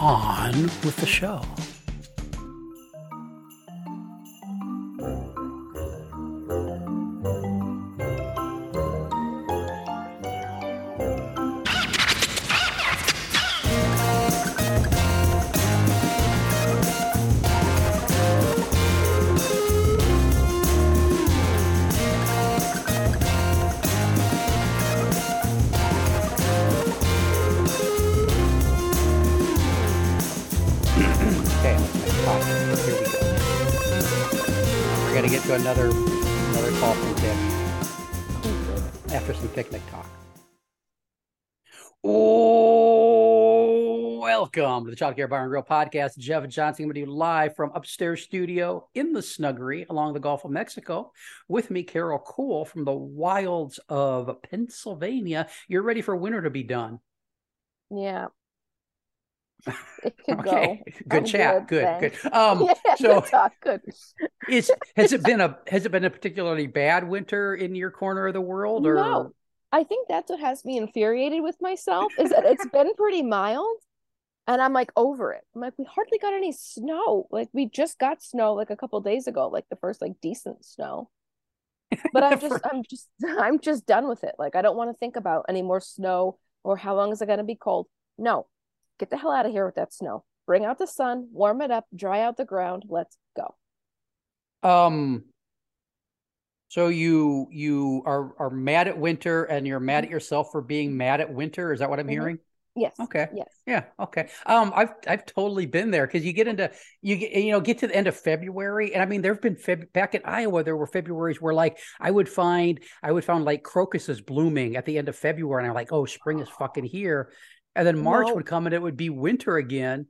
On with the show. Gonna get to another another call from Dick after some picnic talk. Oh, welcome to the Child Care Bar and Grill podcast. Jeff Johnson coming to you live from upstairs studio in the snuggery along the Gulf of Mexico. With me, Carol Cool from the wilds of Pennsylvania. You're ready for winter to be done. Yeah. It could Okay, go. good I'm chat. Good, thanks. good. Um, yeah, so good talk. Good. is has it been a has it been a particularly bad winter in your corner of the world or No, I think that's what has me infuriated with myself is that it's been pretty mild, and I'm like over it. I'm like, we hardly got any snow. Like we just got snow like a couple days ago, like the first like decent snow. But I'm just, I'm just, I'm just done with it. Like I don't want to think about any more snow or how long is it going to be cold. No, get the hell out of here with that snow. Bring out the sun, warm it up, dry out the ground. Let's go. um so you you are are mad at winter and you're mad at yourself for being mad at winter is that what i'm Mhm. hearing Yes. okay Yes. yeah okay um i've i've totally been there because you get into you get you know get to the end of february and i mean there have been Feb- back in iowa there were februarys where like i would find i would find like crocuses blooming at the end of february and i'm like oh spring is fucking here and then march No. would come and it would be winter again.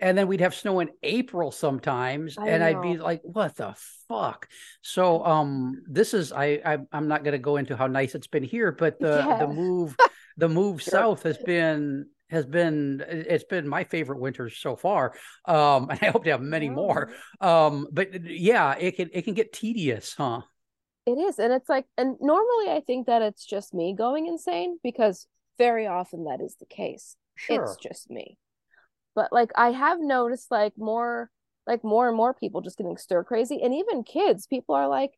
And then we'd have snow in april sometimes. I and i'd be like what the fuck? So um this is i, I i'm not going to go into how nice it's been here but the Yeah. the move the move south has been has been it's been my favorite winters so far. Um and i hope to have many more. Um but yeah it can it can get tedious huh? It is. And it's like, and normally I think that it's just me going insane because very often that is the case. sure It's just me. But like I have noticed like more like more and more people just getting stir crazy and even kids people are like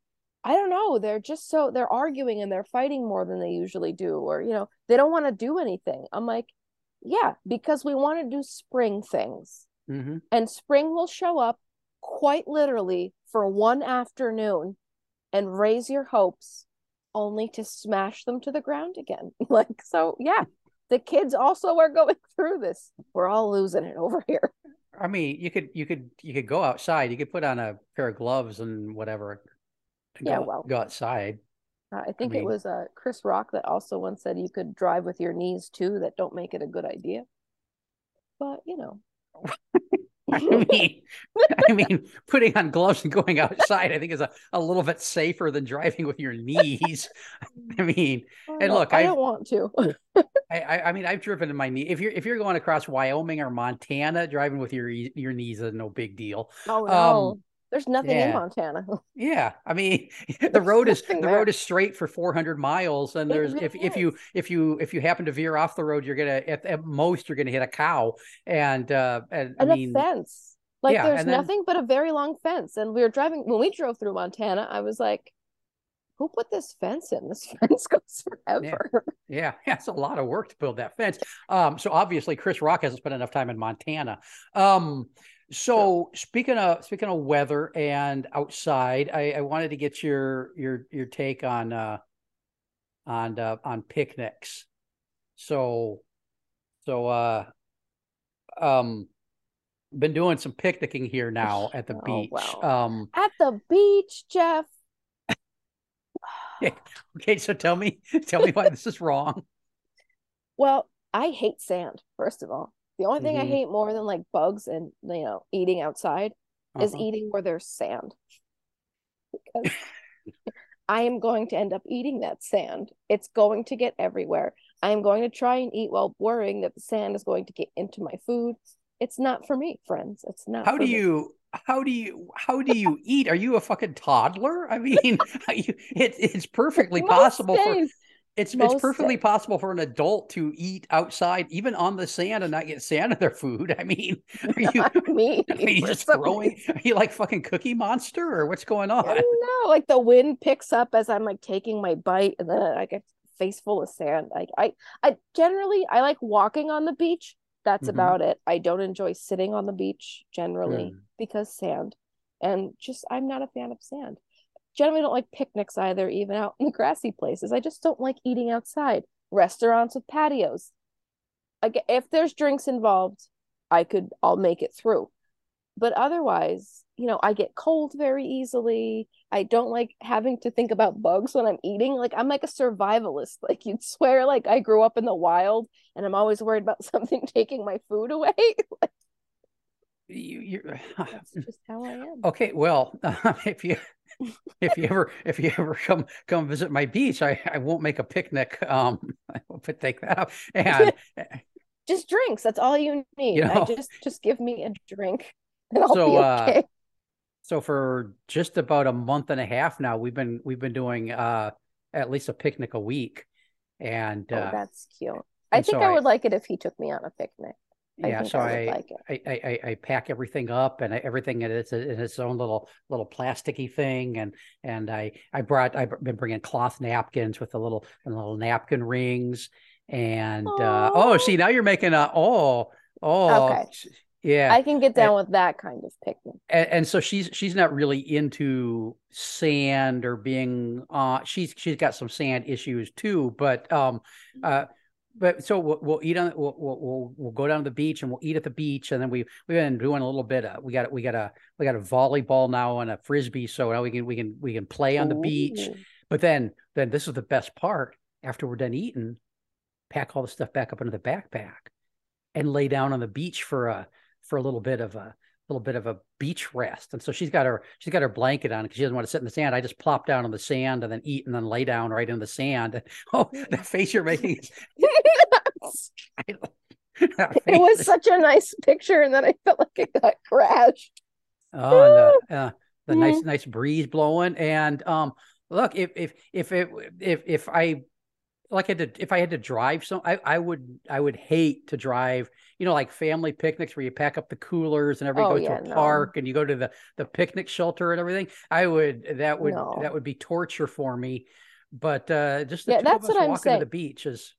I don't know they're just so they're arguing and they're fighting more than they usually do or you know they don't want to do anything. I'm like yeah because we want to do spring things hmm and spring will show up quite literally for one afternoon and raise your hopes only to smash them to the ground again. Like, so yeah, the kids also are going through this. We're all losing it over here. i mean you could you could you could go outside you could put on a pair of gloves and whatever to Yeah, go, well. go outside Uh, I think mean- it was uh, Chris Rock that also once said you could drive with your knees too, that don't make it a good idea. But, you know, I mean, I mean, putting on gloves and going outside, I think is a, a little bit safer than driving with your knees. I mean, I And look, I I've- don't want to. I, I, I mean, I've driven in my knee. If you're if you're going across Wyoming or Montana, driving with your your knees is no big deal. Oh, Um, no. There's nothing in. Montana. Yeah, I mean, the There's road is the there. road is straight for 400 miles, and there's really if if you if you if you happen to veer off the road, you're gonna at, at most you're gonna hit a cow, and uh, and I mean, a fence. Like yeah, there's then- nothing but a very long fence. And we were driving when we drove through Montana, I was like, who put this fence in? This fence goes forever. Yeah, yeah, it's a lot of work to build that fence. Um, so obviously Chris Rock hasn't spent enough time in Montana. Um, so speaking of speaking of weather and outside, I, I wanted to get your your your take on uh on uh, on picnics. So so uh um been doing some picnicking here now at the Oh, beach. wow. Um At the beach, Jeff. okay, so tell me tell me why this is wrong. Well, I hate sand, first of all. The only thing I Mhm. hate more than like bugs and you know eating outside is Uh-huh. eating where there's sand. Because I am going to end up eating that sand. It's going to get everywhere. I am going to try and eat while worrying that the sand is going to get into my food. It's not for me, friends. It's not. How for do me. you how do you how do you eat? Are you a fucking toddler? I mean, you, it, it's perfectly Most possible for days. it's it's most perfectly days. possible for an adult to eat outside, even on the sand, and not get sand in their food. I mean, are you are you just throwing? Are you like fucking Cookie Monster, or what's going I on? don't know. Like the wind picks up as I'm like taking my bite, and then I get face full of sand. Like I, I generally I like walking on the beach. That's Mhm. about it. I don't enjoy sitting on the beach generally Mm. because sand, and just I'm not a fan of sand. Generally, don't like picnics either, even out in the grassy places. I just don't like eating outside. Restaurants with patios. Like if there's drinks involved, I could I'll make it through. But otherwise, you know, I get cold very easily. I don't like having to think about bugs when I'm eating. Like I'm like a survivalist. Like you'd swear like I grew up in the wild and I'm always worried about something taking my food away. Like You, you're, that's just how I am. okay. Well, if you if you ever if you ever come come visit my beach, I I won't make a picnic. Um, I will put take that out and. Just drinks. That's all you need. You know- I just just give me a drink and I'll So, be uh, okay. So for just about a month and a half now, we've been we've been doing uh at least a picnic a week, and oh, uh, that's cute. I think I- would like it if he took me on a picnic. Yeah. So I I, like. I, I I pack everything up and I- everything in its in its own little little plasticky thing, and and I I brought I've been bringing cloth napkins with the little little napkin rings, and uh, oh, see now you're making a oh oh Okay. yeah. I can get down with that kind of picnic. and, and so she's she's not really into sand or being uh she's she's got some sand issues too but um uh but so we'll, we'll eat on we'll, we'll we'll go down to the beach and we'll eat at the beach and then we we've been doing a little bit of we got we got a we got a volleyball now and a frisbee so now we can we can we can play on the beach. But then then this is the best part. After we're done eating pack all the stuff back up into the backpack and lay down on the beach for a for a little bit of a little bit of a beach rest. And so she's got her she's got her blanket on because she doesn't want to sit in the sand. I just plop down on the sand and then eat and then lay down right in the sand. Oh the face you're making is it was such a nice picture, and then I felt like it got crashed. oh and the, uh, the nice Mm. nice breeze blowing and um look if if if it if if i like I had to if I had to drive some I, I would I would hate to drive you know like family picnics where you pack up the coolers and everybody Oh, goes yeah, to a no. park and you go to the the picnic shelter and everything I would that would No. that would be torture for me but uh just the Yeah, two that's of us what I'm walking to the beach is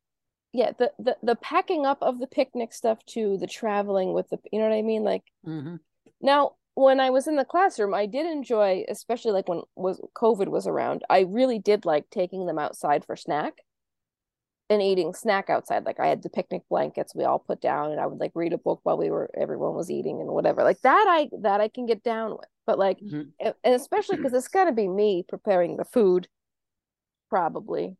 Yeah, the, the the packing up of the picnic stuff to the traveling with the, you know what I mean? Like mhm. now, when I was in the classroom, I did enjoy, especially like when was COVID was around. I really did like taking them outside for snack and eating snack outside. Like I had the picnic blankets we all put down, and I would like read a book while we were everyone was eating and whatever. Like that, I that I can get down with. But like, Mhm. and and especially because it's got to be me preparing the food, probably.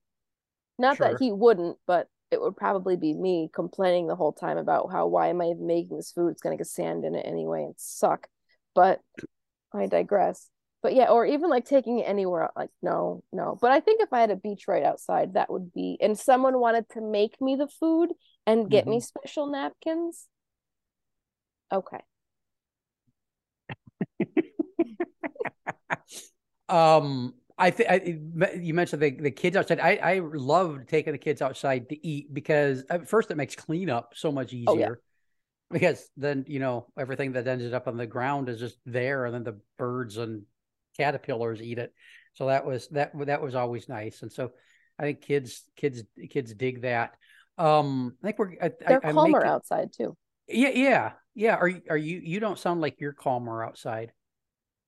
Not Sure. that he wouldn't, but it would probably be me complaining the whole time about how why am I making this food? It's gonna get sand in it anyway and suck. But I digress. But yeah, or even like taking it anywhere, like no, no. But I think if I had a beach right outside, that would be, and someone wanted to make me the food and get me special napkins. Okay. um I think you mentioned the, the kids outside. I I love taking the kids outside to eat because at first it makes cleanup so much easier. Oh, yeah. Because then you know everything that ended up on the ground is just there, and then the birds and caterpillars eat it. So that was that that was always nice, and so I think kids kids kids dig that. Um, I think we're I, They're I, calmer making- outside too. Yeah, yeah, yeah. Are you are you you don't sound like you're calmer outside.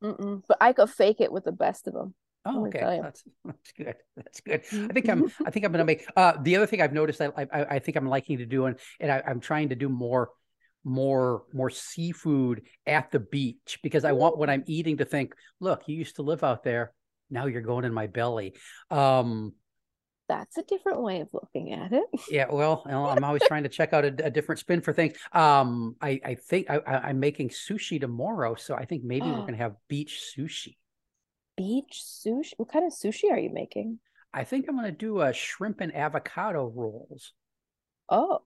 Mm-mm. But I could fake it with the best of them. Oh, okay. That's that's good. That's good. I think I'm. I think I'm going to make. Uh, the other thing I've noticed that I, I, I think I'm liking to do, and and I, I'm trying to do more, more, more seafood at the beach because I want what I'm eating to think. Look, you used to live out there. Now you're going in my belly. Um, That's a different way of looking at it. Yeah, well, I'm always trying to check out a, a, different spin for things. Um, I, I think I, am making sushi tomorrow, so I think maybe we're gonna have beach sushi. Beach sushi? What kind of sushi are you making? I think I'm gonna do a shrimp and avocado rolls. Oh,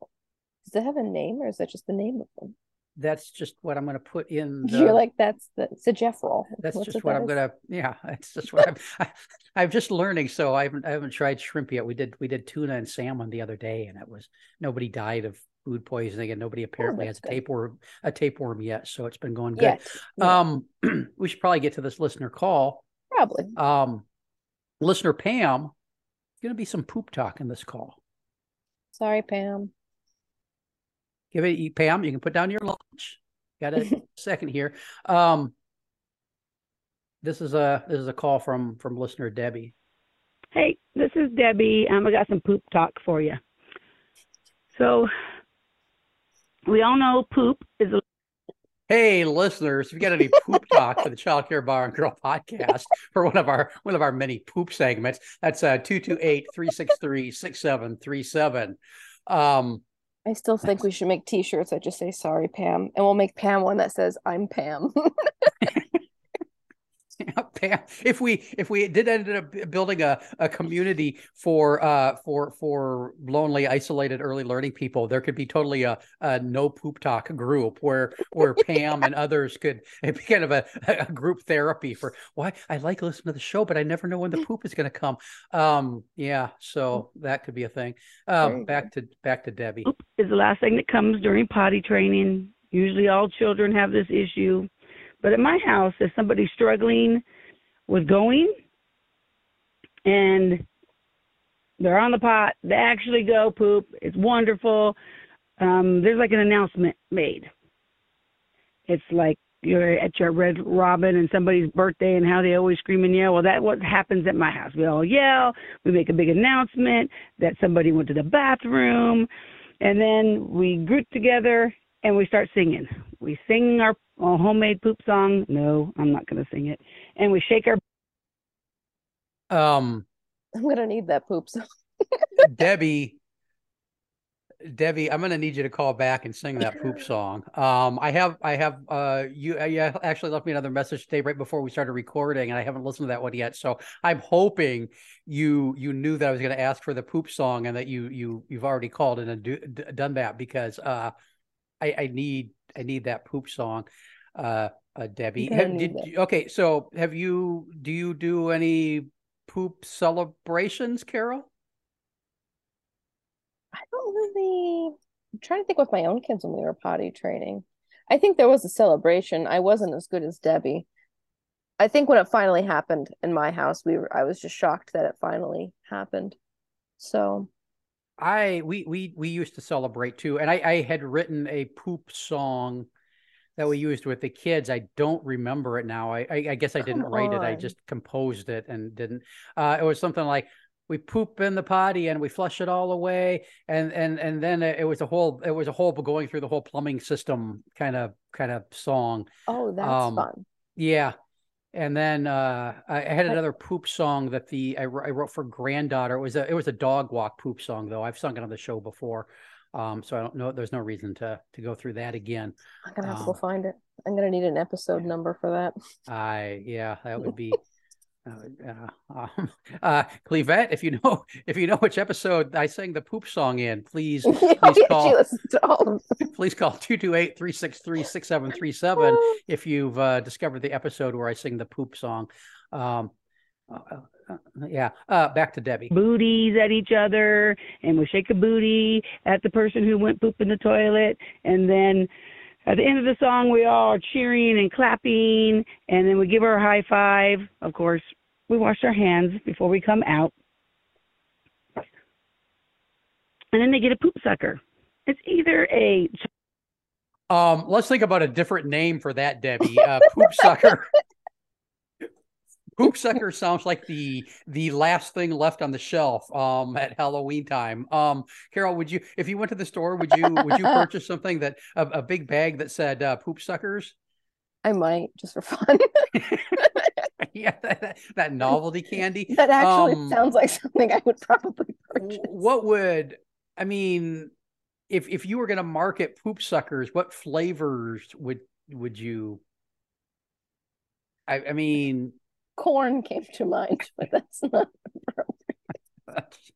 does it have a name, or is that just the name of them? that's just what I'm going to put in. The, You're like that's the it's a Jeff roll. That's What's just what I'm going to. Yeah, that's just what I'm. I, am just learning, so I haven't I haven't tried shrimp yet. We did we did tuna and salmon the other day, and it was nobody died of food poisoning, and nobody oh, apparently oh, has a tapeworm a tapeworm yet. So it's been going good. Um, we should probably get to this listener call. Probably. Um, listener Pam, going to be some poop talk in this call. Sorry, Pam give it Pam. You can put down your lunch. Got a second here. Um, this is a this is a call from from listener Debbie. Hey, this is Debbie. Um, I got some poop talk for you. So we all know poop is a Hey, listeners, if you got any poop talk for the Child Care Bar and Grill podcast for one of our one of our many poop segments, that's uh 228-363-6737. Um, I still think we should make t-shirts that just say sorry Pam and we'll make Pam one that says I'm Pam. If we if we did end up building a, a community for uh for for lonely isolated early learning people there could be totally a, a no poop talk group where where pam and others could be kind of a, a group therapy for why i like listening to the show but i never know when the poop is going to come. Um yeah so that could be a thing. Um back to back to debbie. Poop is the last thing that comes during potty training usually all children have this issue but at my house, if somebody's struggling with going and they're on the pot, they actually go poop. It's wonderful. Um, there's like an announcement made. It's like you're at your red robin and somebody's birthday and how they always scream and yell. Well, that what happens at my house. We all yell. We make a big announcement that somebody went to the bathroom, and then we group together and we start singing. We sing our, our homemade poop song. No, I'm not going to sing it. And we shake our. Um, I'm going to need that poop song. Debbie, Debbie, I'm going to need you to call back and sing that poop song. Um, I have, I have, uh, you, uh, you actually left me another message today right before we started recording, and I haven't listened to that one yet. So I'm hoping you, you knew that I was going to ask for the poop song, and that you, you, you've already called and do, done that because, uh, I, I need I need that poop song. Uh, uh Debbie, have, did okay? So have you? Do you do any poop celebrations, Carol? I don't really. I'm trying to think with my own kids when we were potty training. I think there was a celebration. I wasn't as good as Debbie. I think when it finally happened in my house, we were. I was just shocked that it finally happened. So I we we we used to celebrate too, and I, I had written a poop song that we used with the kids. I don't remember it now. I I, I guess I didn't Come write on. it. I just composed it and didn't. Uh, it was something like we poop in the potty and we flush it all away, and and and then it was a whole it was a whole going through the whole plumbing system kind of kind of song. Oh, that's um, fun. Yeah, and then uh, I had another poop song that the I, I, wrote for granddaughter. It was a it was a dog walk poop song though. I've sung it on the show before, um, so I don't know. There's no reason to to go through that again. I'm gonna have um, to go find it. I'm gonna need an episode number for that. I yeah, that would be uh, um, uh, Clevette, if you know if you know which episode I sang the poop song in, please please call please call 228-363-6737 if you've uh, discovered the episode where I sing the poop song. Um, uh, uh, uh, yeah, back to Debbie. Booties at each other, and we shake a booty at the person who went poop in the toilet, and then at the end of the song, we all are cheering and clapping, and then we give her a high five. Of course, we wash our hands before we come out. And then they get a poop sucker. It's either a. Um, let's think about a different name for that, Debbie. Uh, poop sucker. Poop sucker sounds like the the last thing left on the shelf um at Halloween time. Um Carol, would you if you went to the store, would you would you purchase something that a, a big bag that said uh, poop suckers? I might just for fun. yeah, that, that novelty candy. That actually Um, sounds like something I would probably purchase. What would I mean if if you were going to market poop suckers? What flavors would would you? I, I mean, Corn came to mind, but that's not. that's,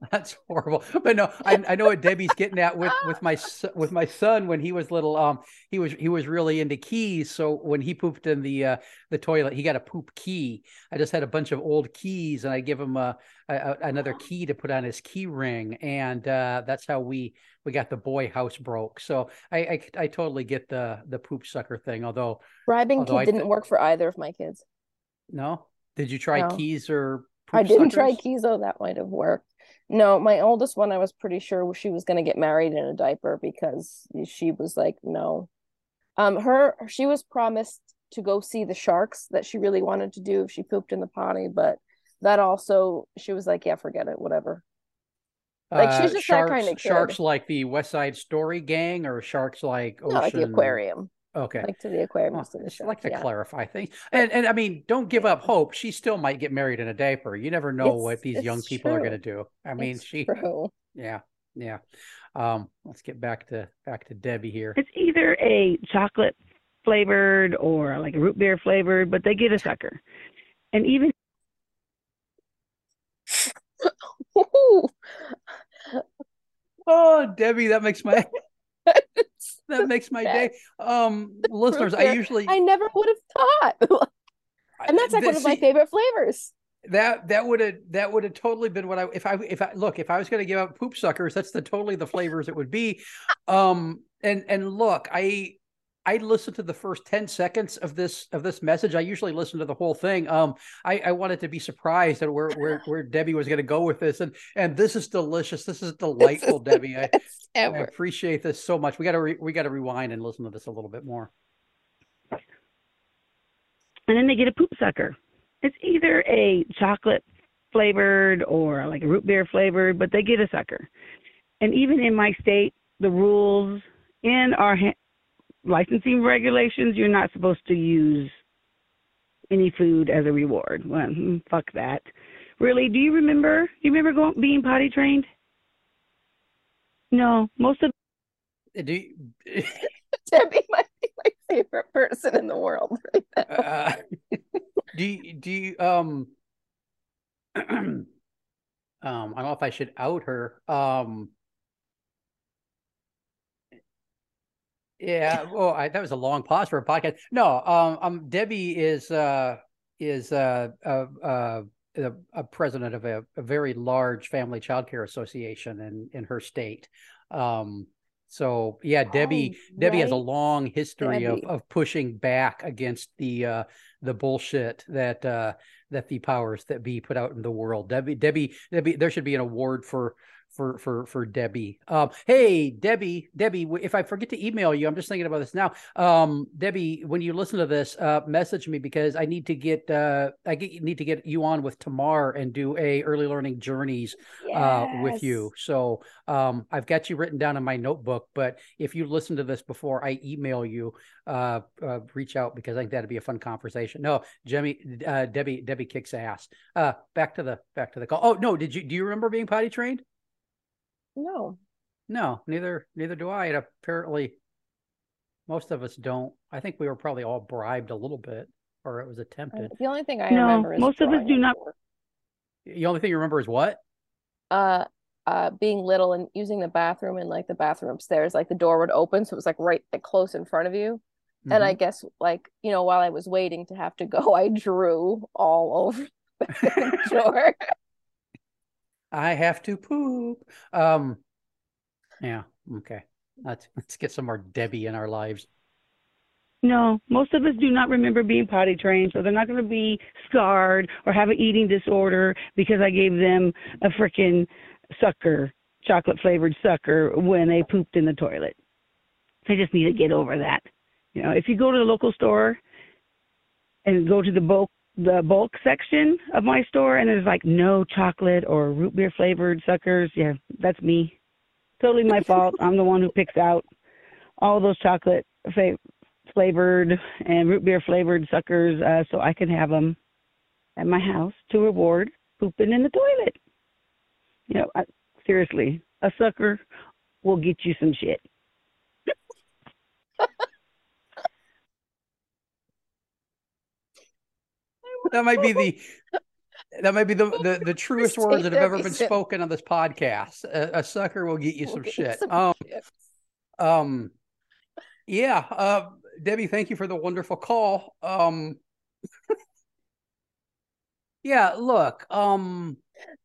that's horrible. But no, I, I know what Debbie's getting at with with my with my son when he was little. Um, he was he was really into keys. So when he pooped in the uh, the toilet, he got a poop key. I just had a bunch of old keys, and I give him a, a, another key to put on his key ring, and uh, that's how we we got the boy house broke. So I I, I totally get the the poop sucker thing. Although Bribing Although didn't work for either of my kids. No, did you try No. keys or? I poop didn't try suckers? keys, though that might have worked. No, my oldest one, I was pretty sure she was going to get married in a diaper because she was like, no. Um, her she was promised to go see the sharks that she really wanted to do if she pooped in the potty, but that also she was like, yeah, forget it, whatever. Like, she's Uh, just that sharks, kinda kid. Sharks like the West Side Story gang, or sharks like No, like the Ocean- aquarium, Okay. like to the aquarium, Well, just to the just like to yeah. clarify things, and and I mean, don't give up hope. She still might get married in a diaper. You never know It's- what these young it's people are going to do. I mean, It's she, true. yeah, yeah. Um, let's get back to back to Debbie here. It's either a chocolate flavored or like a root beer flavored, but they get a sucker. And even Oh, Debbie, that makes my it's that makes my day. Um, listeners, I usually I never would have thought. and that's like one of my favorite flavors. That that would have that would have totally been what I if I if I look if I was going to give out poop suckers that's the totally the flavors it would be, um and and look I I listened to the first ten seconds of this of this message. I usually listen to the whole thing. Um I I wanted to be surprised at where where where Debbie was going to go with this. And and this is delicious. This is delightful Debbie. I, Best I ever. appreciate this so much. We got to re, we got to rewind and listen to this a little bit more. And then they get a poop sucker. It's either a chocolate flavored or like a root beer flavored, but they get a sucker. And even in my state, the rules in our ha- licensing regulations, you're not supposed to use any food as a reward. Well, mm, fuck that. Really? Do you remember? Do you remember going being potty trained? No, most of do you, Debbie might be my favorite person in the world right now. uh, do you, do you um um I don't know if I should out her. Um yeah, well, I, that was a long pause for a podcast. No, um, um Debbie is uh is uh uh uh a, a president of a, a very large family child care association in in her state. Um so yeah, Debbie Oh, Debbie has a long history of, of pushing back against the uh, the bullshit that uh, that the powers that be put out in the world. Debbie, Debbie, Debbie, there should be an award for for for for Debbie. Um, hey, Debbie, Debbie, if I forget to email you, I'm just thinking about this now. Um, Debbie, when you listen to this, uh, message me because I need to get uh, I get, need to get you on with Tamar and do a early learning journeys uh, with you. So um, I've got you written down in my notebook. But if you listen to this before I email you, uh, uh, reach out because I think that'd be a fun conversation. No, Jemmy, uh, Debbie, Debbie kicks ass. Uh, back to the back to the call. Oh no, did you do you remember being potty trained? No. No, neither neither do I. And apparently, most of us don't. I think we were probably all bribed a little bit, or it was attempted. The only thing I No, remember is most of us do not- for- The only thing you remember is what? uh uh being little and using the bathroom and like the bathroom upstairs like the door would open so it was like right like, close in front of you and I Mhm. guess like you know while I was waiting to have to go I drew all over the door I have to poop. Um, yeah, okay. Let's let's get some more Debbie in our lives. No, most of us do not remember being potty trained, so they're not going to be scarred or have an eating disorder because I gave them a freaking sucker, chocolate flavored sucker when they pooped in the toilet. They just need to get over that. You know, if you go to the local store and go to the bulk the bulk section of my store and there's like no chocolate or root beer flavored suckers, yeah, that's me. Totally my fault. I'm the one who picks out all those chocolate fa- flavored and root beer flavored suckers, uh, so I can have them at my house to reward pooping in the toilet. You know, I, seriously, a sucker will get you some shit. That might be the that might be the the, the truest words that have ever been spoken on this podcast. A, a sucker will get you some we'll shit. Some um, shit. um, yeah. Uh, Debbie, thank you for the wonderful call. Um, yeah. Look. Um,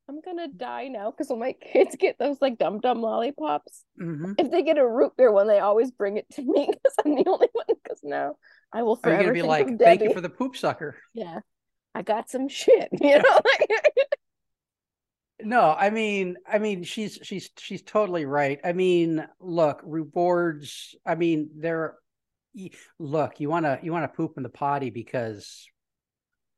I'm gonna die now because when my kids get those like dum dum lollipops, mm-hmm. if they get a root beer one, they always bring it to me because I'm the only one. Because now I will forever. Are you gonna be like, thank you for the poop sucker? Yeah. I got some shit, you know. no, I mean, I mean, she's she's she's totally right. I mean, look, rewards. I mean, they're look. You want to you want to poop in the potty because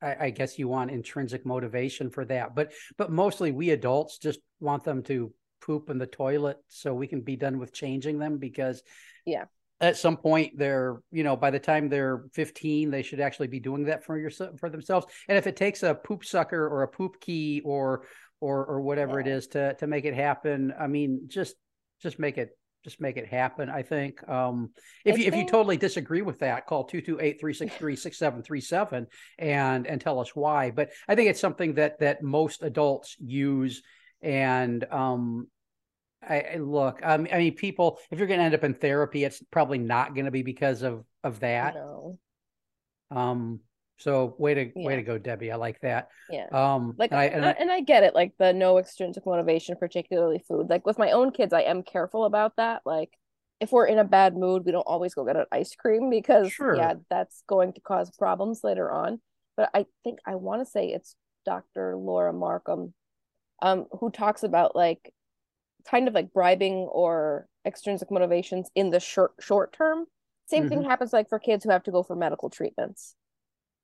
I, I guess you want intrinsic motivation for that. But but mostly we adults just want them to poop in the toilet so we can be done with changing them because yeah at some point they're you know by the time they're 15 they should actually be doing that for yourself for themselves. And if it takes a poop sucker or a poop key or or or whatever yeah. it is to to make it happen i mean just just make it just make it happen i think. Um if I you think... if you totally disagree with that call 228-363-6737 and and tell us why. But i think it's something that that most adults use and um I, I look, um, I mean, people, if you're going to end up in therapy, it's probably not going to be because of of that. No. Um. So way to yeah. way to go, Debbie. I like that. Yeah. Um. Like, and I, and I, and I get it. Like the no extrinsic motivation, particularly food. Like with my own kids, I am careful about that. Like if we're in a bad mood, we don't always go get an ice cream because sure. yeah, that's going to cause problems later on. But I think I want to say it's Dr. Laura Markham, um, who talks about like kind of like bribing or extrinsic motivations in the short short term. Same mm-hmm. thing happens like for kids who have to go for medical treatments.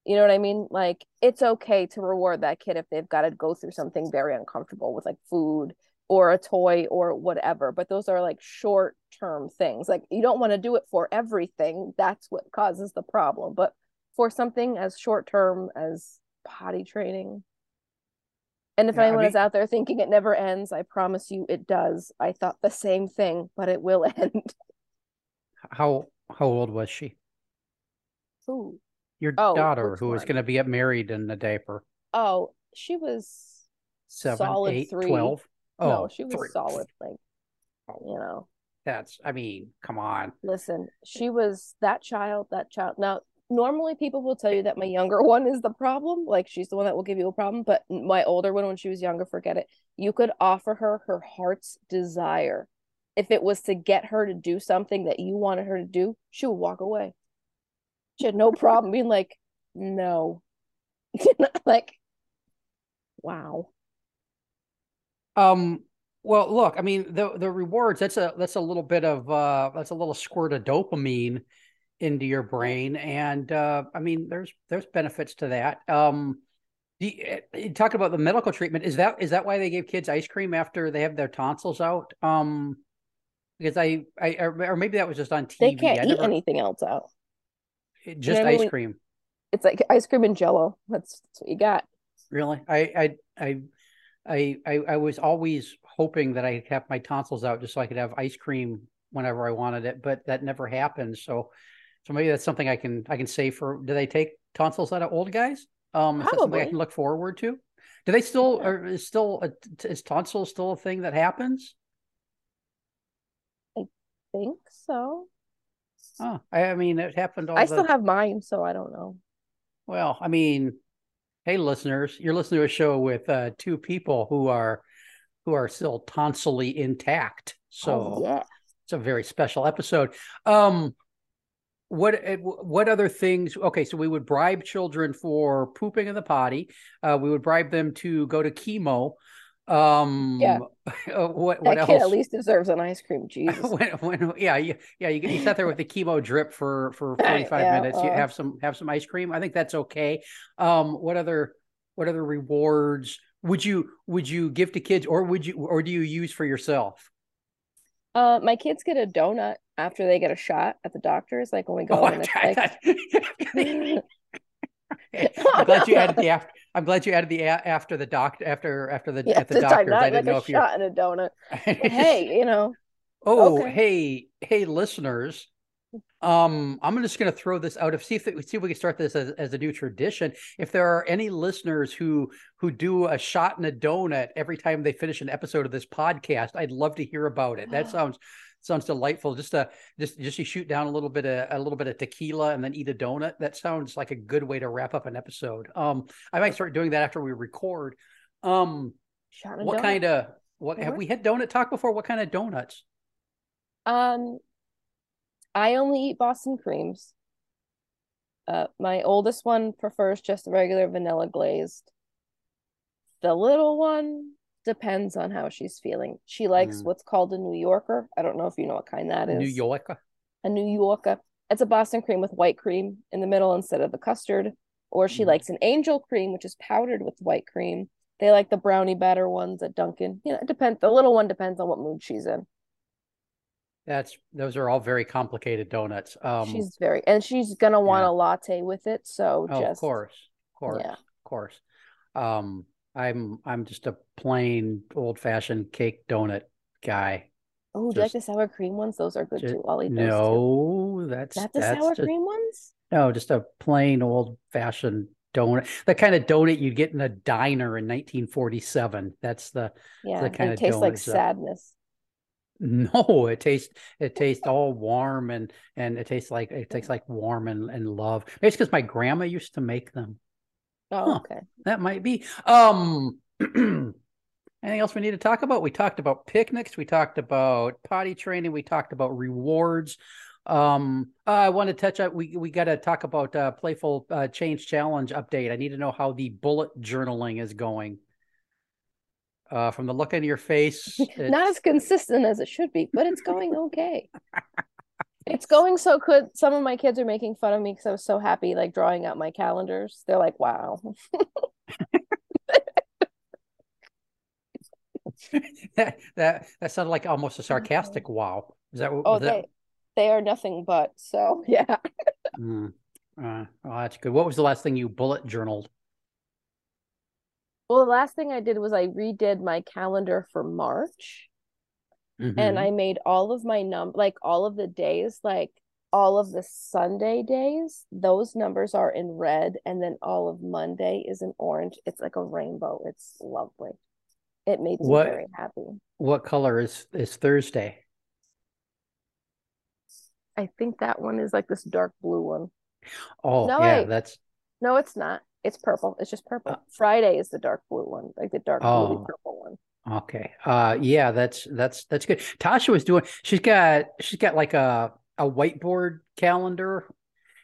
You know what I mean? Like it's okay to reward that kid if they've got to go through something very uncomfortable with like food or a toy or whatever. But those are like short term things. Like you don't want to do it for everything. That's what causes the problem. But for something as short term as potty training, and if yeah, anyone I mean, is out there thinking it never ends, I promise you it does. I thought the same thing, but it will end. How how old was she? Who? Your oh, daughter, who was going to get married in the diaper. Oh, she was seven, solid eight, three. 12? Oh, no, she was three. solid. Like, oh, you know. That's, I mean, come on. Listen, she was that child, that child. Now, normally people will tell you that my younger one is the problem like she's the one that will give you a problem but my older one when she was younger forget it. You could offer her her heart's desire. If it was to get her to do something that you wanted her to do she would walk away. She had no problem being like no. Like wow. Um well look i mean the the rewards that's a that's a little bit of uh that's a little squirt of dopamine into your brain and uh, i mean there's there's benefits to that. Um you, you eh, talk about the medical treatment. Is that is that why they gave kids ice cream after they have their tonsils out? Um because i i or maybe that was just on tv they can't I eat never, anything else out. Just you know ice cream. It's like ice cream and jello. That's, that's what you got. Really? I i i I, I, I was always hoping that I have my tonsils out just so I could have ice cream whenever I wanted it, but that never happened. So so maybe that's something I can I can say for. Do they take tonsils out of old guys? Um, that something I can look forward to? Do they still or is still a, is tonsil still a thing that happens? I think so. Oh, I, I mean, it happened. I the... still have mine, so I don't know. Well, I mean, hey, listeners, you're listening to a show with uh, two people who are who are still tonsily intact. So oh, yeah. it's a very special episode. Um, what eh, what other things okay so we would bribe children for pooping in the potty uh, we would bribe them to go to chemo um yeah. uh, what what that kid at least deserves an ice cream Jesus. when, when, yeah you, yeah you, you sat there with the chemo drip for for 45 yeah, minutes uh, you have some have some ice cream i think that's okay. Um what other what other rewards would you would you give to kids or would you or do you use for yourself Uh, my kids get a donut after they get a shot at the doctor's, like when we go Oh. I- It's like, I'm glad you added the after. I'm glad you added the a- after the doctor after after the yeah, at the doctor's. I didn't like know a if you're. shot and a donut. Hey, you know, Oh, Okay. hey, hey, listeners. Um, I'm just going to throw this out. of see if see if we can start this as, as a new tradition. If there are any listeners who who do a shot and a donut every time they finish an episode of this podcast, I'd love to hear about it. That sounds sounds delightful. Just to just just to shoot down a little bit of a little bit of tequila and then eat a donut. That sounds like a good way to wrap up an episode. Um, I might start doing that after we record. Um, what donut. kind of what have Mhm. we had donut talk before? What kind of donuts? Um, I only eat Boston creams. Uh, my oldest one prefers just regular vanilla glazed. The little one depends on how she's feeling. She likes Mm. what's called a New Yorker. I don't know if you know what kind that is. New Yorker. A New Yorker. It's a Boston cream with white cream in the middle instead of the custard. Or she Mhm. likes an angel cream, which is powdered with white cream. They like the brownie batter ones at Dunkin'. You know, it depends. The little one depends on what mood she's in. That's those are all very complicated donuts. Um, she's very and she's gonna want yeah. a latte with it so oh, just of course, of course, yeah. of course. Um, I'm I'm just a plain old fashioned cake donut guy. oh do you like the sour cream ones those are good Ju- too i'll eat those too No, that's not the that's sour just, cream ones no, just a plain old fashioned donut. The kind of donut you'd get in a diner in 1947. That's the yeah The kind and of it tastes like donuts that- sadness No, it tastes it tastes all warm and and it tastes like it tastes like warm and, and love. Maybe it's because my grandma used to make them. oh Huh. okay That might be. Um anything else we need to talk about? We talked about picnics, we talked about potty training, we talked about rewards. Um uh, I want to touch up. we we got to talk about uh playful uh, change challenge update. I need to know how the bullet journaling is going. Uh from the look in your face. not as consistent as it should be but it's going okay it's going so good some of my kids are making fun of me because i was so happy like drawing out my calendars they're like wow that that that sounded like almost a sarcastic wow. Is that what oh that? they they are nothing but so yeah Mm, uh, oh, that's good. What was the last thing you bullet journaled? Well the last thing i did was i redid my calendar for march Mhm. and I made all of my num like all of the days, like all of the Sunday days, those numbers are in red, and then all of Monday is in orange. It's like a rainbow. It's lovely. It made me What- very happy. what color is is Thursday? I think that one is like this dark blue one. Oh, No, yeah, wait. that's No, it's not. It's purple. It's just purple. Uh, Friday is the dark blue one, like the dark Oh. bluey purple one. okay. Uh, yeah, that's that's that's good. Tasha was doing. She's got she's got like a a whiteboard calendar,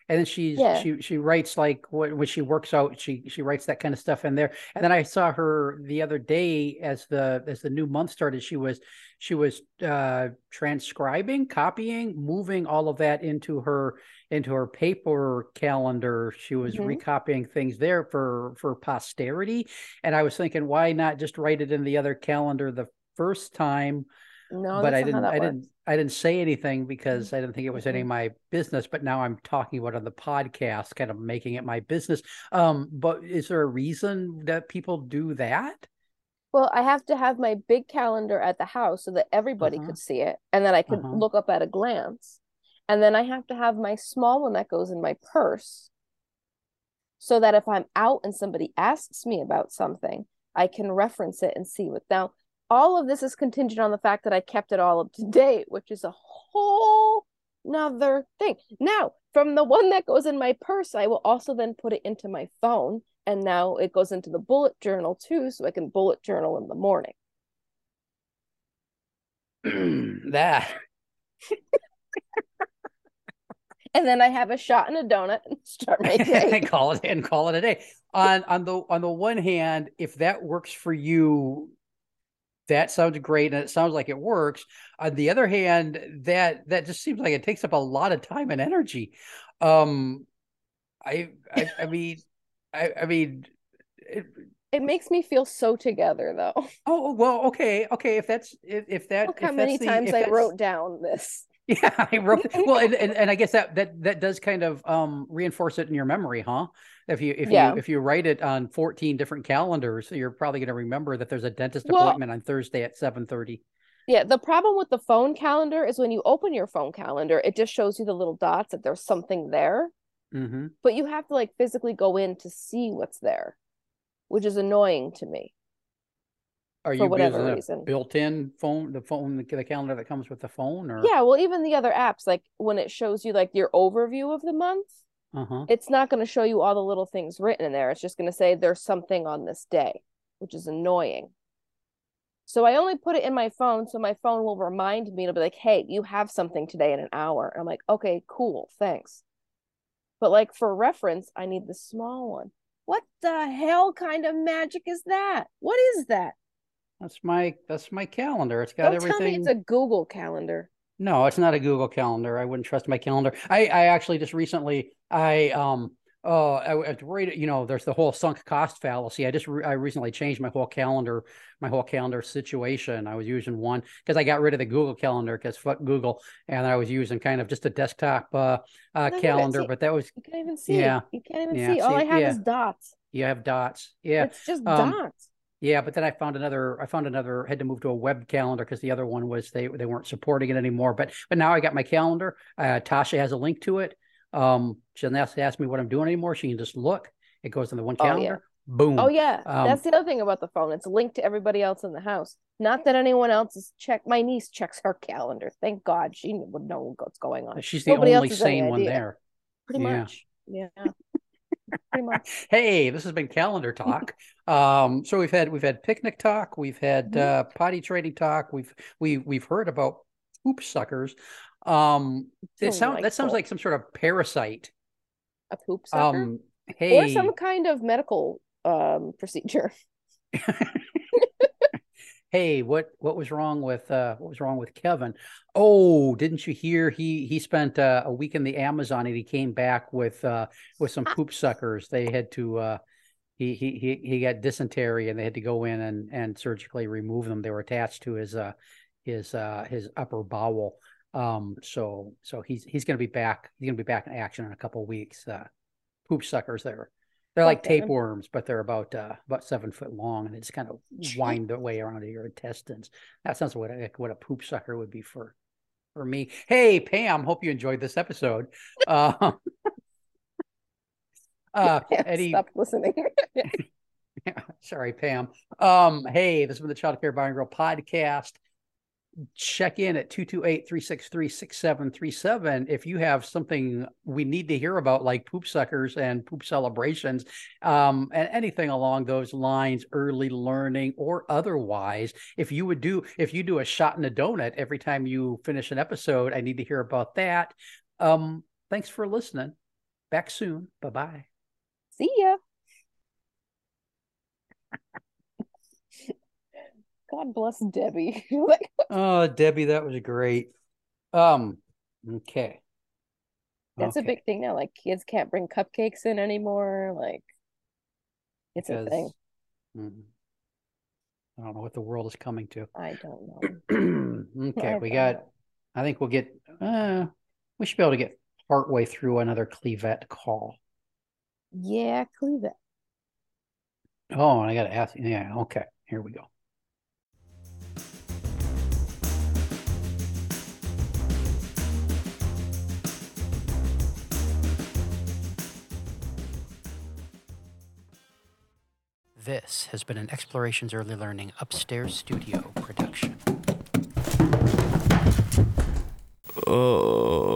and then she's Yeah. she she writes like when when she works out, she she writes that kind of stuff in there. And then I saw her the other day as the as the new month started. She was she was uh transcribing, copying, moving all of that into her into her paper calendar. She was Mhm. recopying things there for for posterity. And I was thinking, why not just write it in the other calendar the first time? No, but I didn't I works. didn't I didn't say anything because I didn't think it was any of Mhm. my business, but now I'm talking about on the podcast, kind of making it my business. Um, but is there a reason that people do that? Well, I have to have my big calendar at the house so that everybody Uh-huh. could see it and then I could Uh-huh. look up at a glance. And then I have to have my small one that goes in my purse so that if I'm out and somebody asks me about something, I can reference it and see what. Now, all of this is contingent on the fact that I kept it all up to date, which is a whole nother thing. Now, from the one that goes in my purse, I will also then put it into my phone. And now it goes into the bullet journal too, so I can bullet journal in the morning. that And then I have a shot and a donut and start my day. call it and call it a day. On on the on the one hand, if that works for you, that sounds great and it sounds like it works. On the other hand, that that just seems like it takes up a lot of time and energy. Um I I, I mean I I mean it, It makes me feel so together though. Oh well, okay, okay. If that's if, if that Look if how many the- times I wrote down this. Yeah, I wrote well, and, and, and I guess that that that does kind of um reinforce it in your memory, huh? If you if Yeah. you if you write it on fourteen different calendars, you're probably going to remember that there's a dentist Well- appointment on Thursday at seven thirty. Yeah, the problem with the phone calendar is when you open your phone calendar, it just shows you the little dots that there's something there, Mm-hmm. but you have to like physically go in to see what's there, which is annoying to me. Are For you whatever using a reason. built-in phone, the phone, the, calendar that comes with the phone, or Yeah, well, even the other apps, like when it shows you like your overview of the month, Uh huh. it's not going to show you all the little things written in there. It's just going to say there's something on this day, which is annoying. So I only put it in my phone so my phone will remind me. It'll be like, hey, you have something today in an hour. And I'm like, okay, cool, thanks. But like for reference, I need the small one. What the hell kind of magic is that? What is that? That's my that's my calendar. It's got Don't everything. tell me it's a Google calendar. No, it's not a Google Calendar. I wouldn't trust my calendar. I, I actually just recently, I um, oh, I, right, you know, there's the whole sunk cost fallacy. I just, re- I recently changed my whole calendar, my whole calendar situation. I was using one because I got rid of the Google Calendar because fuck Google, and I was using kind of just a desktop uh, uh Look at it. calendar. But that was You can't even see. Yeah. You can't even Yeah, see. All see, I have yeah. is dots. you have dots. Yeah, It's just Um, dots. Yeah, but then I found another. I found another. Had to move to a web calendar because the other one was they they weren't supporting it anymore. But but now I got my calendar. Uh, Tasha has a link to it. Um, she doesn't have to ask me what I'm doing anymore. She can just look. It goes on the one Oh, yeah. calendar. Boom. Oh yeah, um, that's the other thing about the phone. It's linked to everybody else in the house. Not that anyone else is check. My niece checks her calendar. Thank God she would know what's going on. She's the Nobody only sane one there. Pretty yeah. much. Yeah. Pretty much. Hey, this has been calendar talk. um, so we've had we've had picnic talk. We've had Mhm. uh, potty training talk. We've we we've heard about poop suckers. Um, it sounds that sounds like some sort of parasite. A poop sucker, Um, hey, or some kind of medical um procedure. hey, what what was wrong with uh what was wrong with Kevin? Oh, didn't you hear he he spent uh, a week in the Amazon and he came back with uh with some poop suckers. They had to uh he he he he got dysentery and they had to go in and and surgically remove them. They were attached to his uh his uh his upper bowel. Um so so he's he's going to be back. He's going to be back in action in a couple of weeks. Uh poop suckers there. They're like Okay. tapeworms, but they're about uh, about seven foot long, and they just kind of wind their way around your intestines. That sounds what a, what a poop sucker would be for for me. Hey, Pam, hope you enjoyed this episode. Uh, uh, Eddie, Stop listening. sorry, Pam. Um, hey, this has been the Child Care and Grill podcast. Check in at 228-363-6737 if you have something we need to hear about, like poop suckers and poop celebrations, um, and anything along those lines, early learning or otherwise. If you would do, if you do a shot in a donut every time you finish an episode, I need to hear about that. Um, thanks for listening. Back soon. Bye bye. See ya. God bless Debbie. like, Oh, Debbie, that was great. Um, okay. that's a big thing now. Like kids can't bring cupcakes in anymore. Like it's a thing. Because- Mhm. I don't know what the world is coming to. I don't know. okay, I we got. know. I think we'll get. Uh, we should be able to get partway through another Clevette call. Yeah, cleave it. Oh, and I got to ask. Yeah, okay. Here we go. This has been an Explorations Early Learning Upstairs Studio production. Oh.